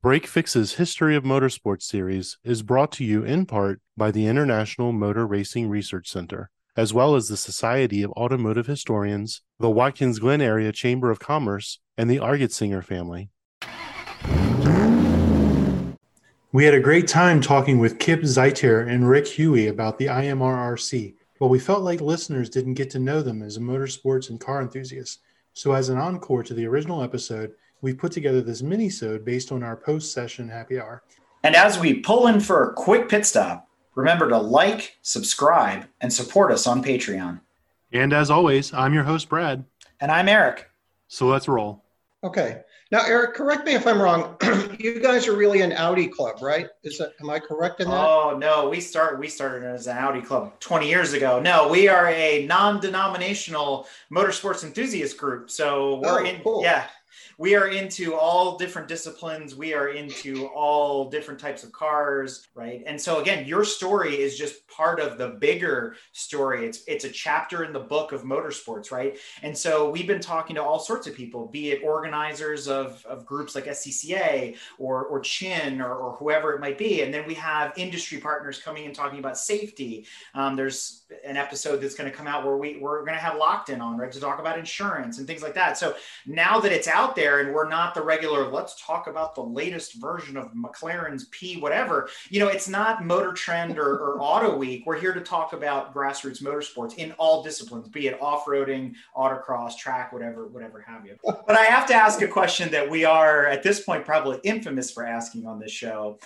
Break Fix's History of Motorsports series is brought to you in part by the International Motor Racing Research Center, as well as the Society of Automotive Historians, the Watkins Glen Area Chamber of Commerce, and the Argetsinger family. We had a great time talking with Kip Zeiter and Rick Huey about the IMRRC, but we felt like listeners didn't get to know them as a motorsports and car enthusiasts. So, as an encore to the original episode, we put together this mini-sode based on our post-session happy hour. And as we pull in for a quick pit stop, remember to like, subscribe, and support us on Patreon. And as always, I'm your host, Brad. And I'm Eric. So let's roll. Okay. Now, Eric, correct me if I'm wrong. you guys are really an Audi club, right? Is that am I correct in that? Oh no, we start we started as an Audi club 20 years ago. No, we are a non-denominational motorsports enthusiast group. So we're Oh, in cool. yeah, we are into all different disciplines. We are into all different types of cars right? And so again your story is just part of the bigger story. It's it's a chapter in the book of motorsports right? And so we've been talking to all sorts of people be it organizers of, of groups like scca or or chin or, or whoever it might be. And then we have industry partners coming and talking about safety. Um, there's an episode that's going to come out where we we're going to have locked in on right to talk about insurance and things like that. So now that it's out there and we're not the regular let's talk about the latest version of mclaren's p whatever. You know it's not motor trend or, or auto week. We're here to talk about grassroots motorsports in all disciplines be it off-roading autocross track whatever whatever have you. But i have to ask a question that we are at this point probably infamous for asking on this show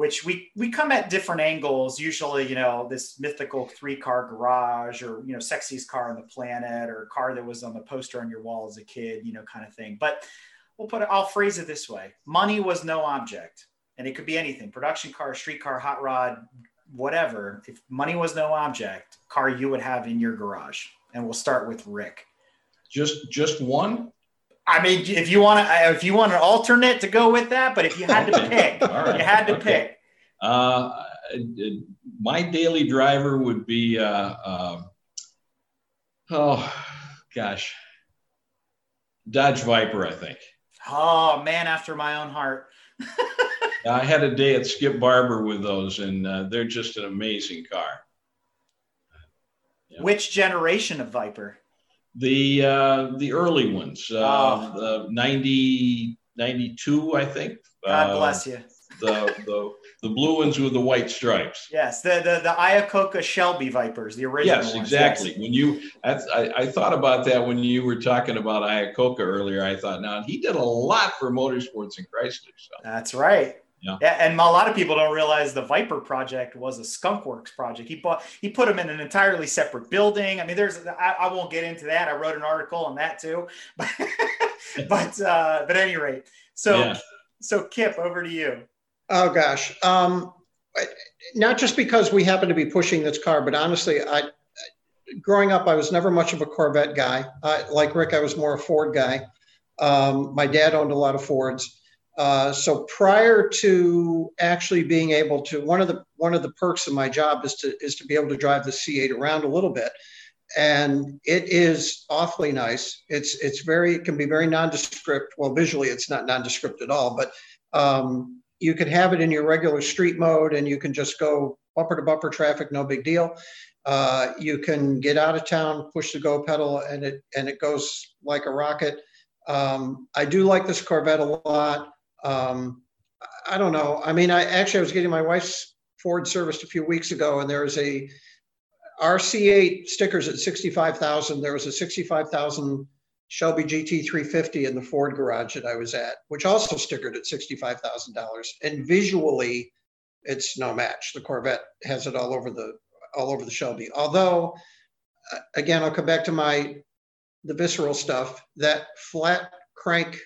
which we we come at different angles. Usually you know this mythical three car garage or you know sexiest car on the planet or car that was on the poster on your wall as a kid you know kind of thing. But we'll put it i'll phrase it this way money was no object and it could be anything production car street car hot rod whatever if money was no object car you would have in your garage and we'll start with rick Just just one? i mean if you want to if you want an alternate to go with that but if you had to pick right. you had to Okay. pick Uh, my daily driver would be, uh, um, oh gosh, Dodge Viper, I think. Oh man after my own heart I had a day at Skip Barber with those, and uh, they're just an amazing car. Yeah. Which generation of Viper? The uh, the early ones, uh, Oh. the 90, 92, I think. God Uh, bless you. The, the the blue ones with the white stripes. Yes, the the the Iacocca Shelby Vipers, the original. Yes, ones, exactly. yes. When you, I, I, I thought about that when you were talking about Iacocca earlier. I thought, now he did a lot for motorsports in Chrysler. So That's right. Yeah. and a lot of people don't realize the Viper project was a Skunkworks project. He bought, he put them in an entirely separate building. I mean, there's, I, I won't get into that. I wrote an article on that too, but, but, uh, but at any rate, so, Yeah. so Kip, over to you. Oh gosh. Um, not just because we happen to be pushing this car, but honestly, I growing up, I was never much of a Corvette guy. I, like Rick, I was more a Ford guy. Um, my dad owned a lot of Fords. Uh, so prior to actually being able to, one of the one of the perks of my job is to is to be able to drive the C8 around a little bit, and it is awfully nice. It's it's very it can be very nondescript. Well, visually, it's not nondescript at all, but um, you can have it in your regular street mode and you can just go bumper to bumper traffic, no big deal. Uh, you can get out of town, push the go pedal, and it and it goes like a rocket. Um, I do like this Corvette a lot. Um, I don't know. I mean, I actually I was getting my wife's Ford serviced a few weeks ago, and there was a RC8 stickers at sixty-five thousand. There was a sixty-five thousand Shelby GT 350 in the Ford garage that I was at, which also stickered at $65,000. And visually, it's no match. The Corvette has it all over the all over the Shelby. Although, uh, again, I'll come back to my the visceral stuff. That flat crank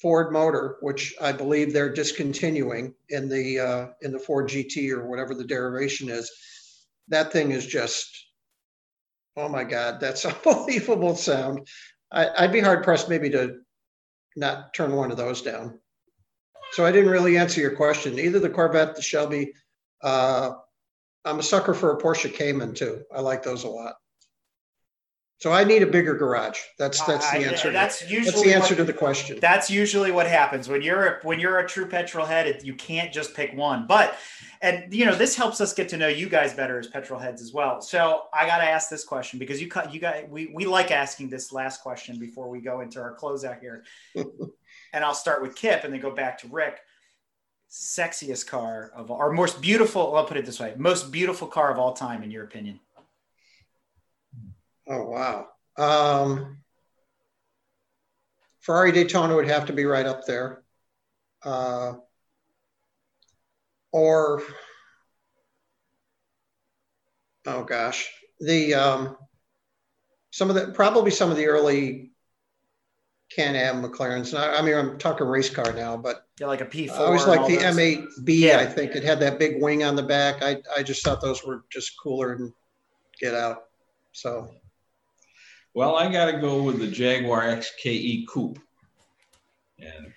Ford motor, which I believe they're discontinuing in the uh, in the Ford GT or whatever the derivation is, that thing is just oh my god, that's unbelievable sound. I, I'd be hard pressed maybe to not turn one of those down. So I didn't really answer your question. Either the Corvette, the Shelby. Uh, I'm a sucker for a Porsche Cayman too. I like those a lot. So I need a bigger garage. That's that's the I- answer. That's that's usually the answer what- to the question. That's usually what happens when you're a, when you're a true petrol head. It, you can't just pick one. But and you know this helps us get to know you guys better as petrol heads as well. So I got to ask this question because you cut you got we we like asking this last question before we go into our closeout here. and I'll start with Kip and then go back to Rick. Sexiest car of all, or most beautiful. I'll put it this way: most beautiful car of all time, in your opinion. Oh wow. Um, Ferrari Daytona would have to be right up there. Uh, or oh gosh, the um, some of the probably some of the early Can-Am McLarens. And I, I mean, I'm talking race car now, but Yeah, like a P4. I always like the. M8B. Yeah. I think it had that big wing on the back. I I just thought those were just cooler and get out. So Well, I got to go with the Jaguar XKE Coupe. And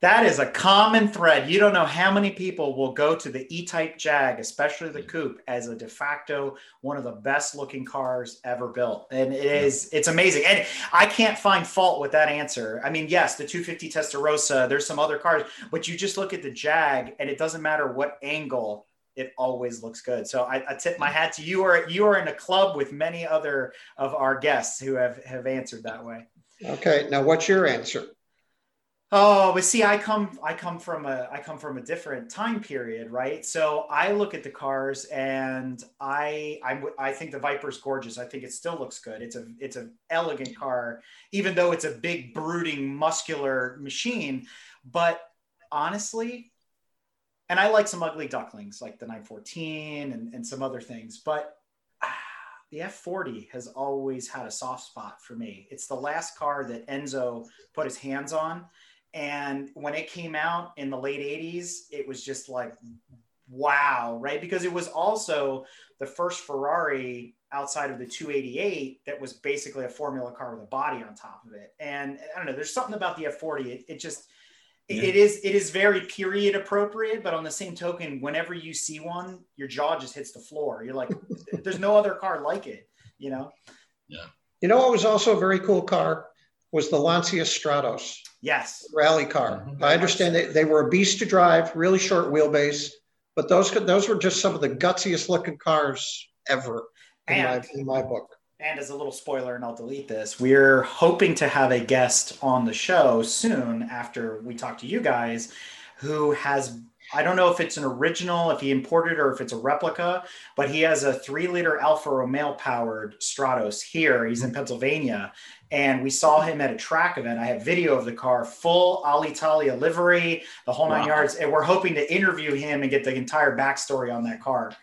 That is a common thread. You don't know how many people will go to the E-Type Jag, especially the coupe, as a de facto one of the best looking cars ever built. And it is, it's amazing. And I can't find fault with that answer. I mean, yes, the 250 Testarossa, there's some other cars, but you just look at the Jag and it doesn't matter what angle, it always looks good. So I, I tip my mm. hat to you. You are you are in a club with many other of our guests who have have answered that way. okay, now what's your answer? Oh, but see, I come, I come from a, I come from a different time period, right? So I look at the cars, and I, I'm, I think the Viper's gorgeous. I think it still looks good. It's a, it's an elegant car, even though it's a big, brooding, muscular machine. But honestly, and I like some ugly ducklings, like the 914 and, and some other things, but ah, the F40 has always had a soft spot for me. It's the last car that Enzo put his hands on. And when it came out in the late 80s, it was just like, wow, right? Because it was also the first Ferrari outside of the 288 that was basically a formula car with a body on top of it. And I don't know, there's something about the F40. It, it just, Yeah. it is it is very period appropriate, but on the same token, whenever you see one, your jaw just hits the floor. You're like, there's no other car like it, you know? yeah You know what was also a very cool car was the Lancia Stratos Yes. rally car. Mhm. I understand they, they were a beast to drive, really short wheelbase, but those those were just some of the gutsiest looking cars ever in my in my book. And as a little spoiler, and I'll delete this, we're hoping to have a guest on the show soon after we talk to you guys who has, I don't know if it's an original, if he imported or if it's a replica, but he has a three liter Alfa Romeo powered Stratos here. He's in Pennsylvania. And we saw him at a track event. I have video of the car, full Alitalia livery, the whole nine Wow. yards. And we're hoping to interview him and get the entire backstory on that car.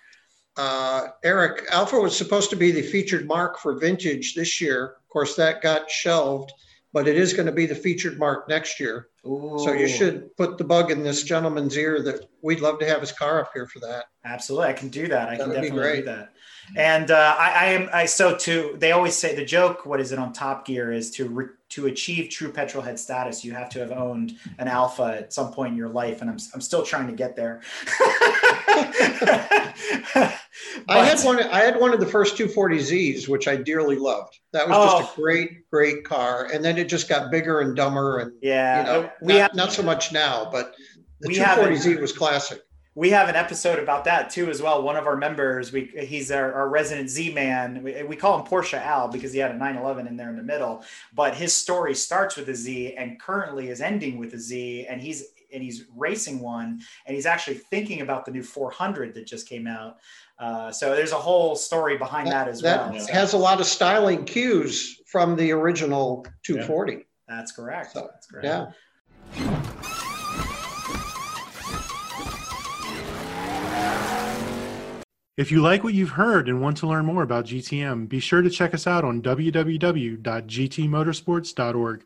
Uh, Eric, Alfa was supposed to be the featured marque for vintage this year. Of course, that got shelved, but it is going to be the featured marque next year. So you should put the bug in this gentleman's ear that we'd love to have his car up here for that. Absolutely, I can do that. I That can definitely do that. And uh, I, I am I so too. They always say the joke. What is it on Top Gear? Is to re, to achieve true petrol head status, you have to have owned an Alfa at some point in your life, and I'm I'm still trying to get there. I had one. I had one of the first 240Zs, which I dearly loved. That was just Oh. a great, great car. And then it just got bigger and dumber, and Yeah, you know, we not, have not so much now, but the We have 240Z was classic. we have an episode about that too as well. One of our members, we he's our, our resident Z man. We, we call him Porsche Al because he had a 911 in there in the middle. But his story starts with a Z and currently is ending with a Z, and he's and he's racing one, and he's actually thinking about the new 400 that just came out. Uh, so there's a whole story behind that, as that well. So has a lot of styling cues from the original 240. that's correct. So, That's correct. Yeah. If you like what you've heard and want to learn more about GTM, be sure to check us out on www.gtmotorsports.org.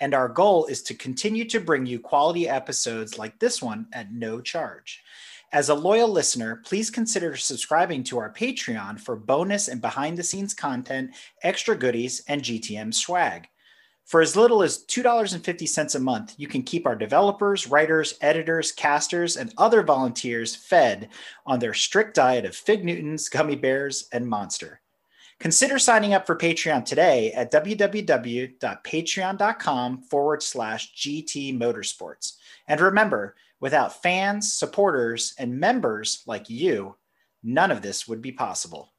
And our goal is to continue to bring you quality episodes like this one at no charge. As a loyal listener, please consider subscribing to our Patreon for bonus and behind the scenes content, extra goodies, and GTM swag. For as little as $2.50 a month, you can keep our developers, writers, editors, casters, and other volunteers fed on their strict diet of Fig Newtons, gummy bears, and monster. Consider signing up for Patreon today at www.patreon.com forward slash GT Motorsports. And remember, without fans, supporters, and members like you, none of this would be possible.